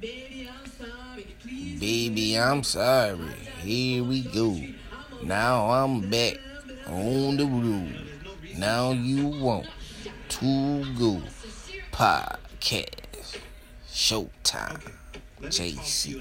Baby, I'm sorry. Here we go. Now I'm back on the road. Now you want to go podcast. Showtime. JC.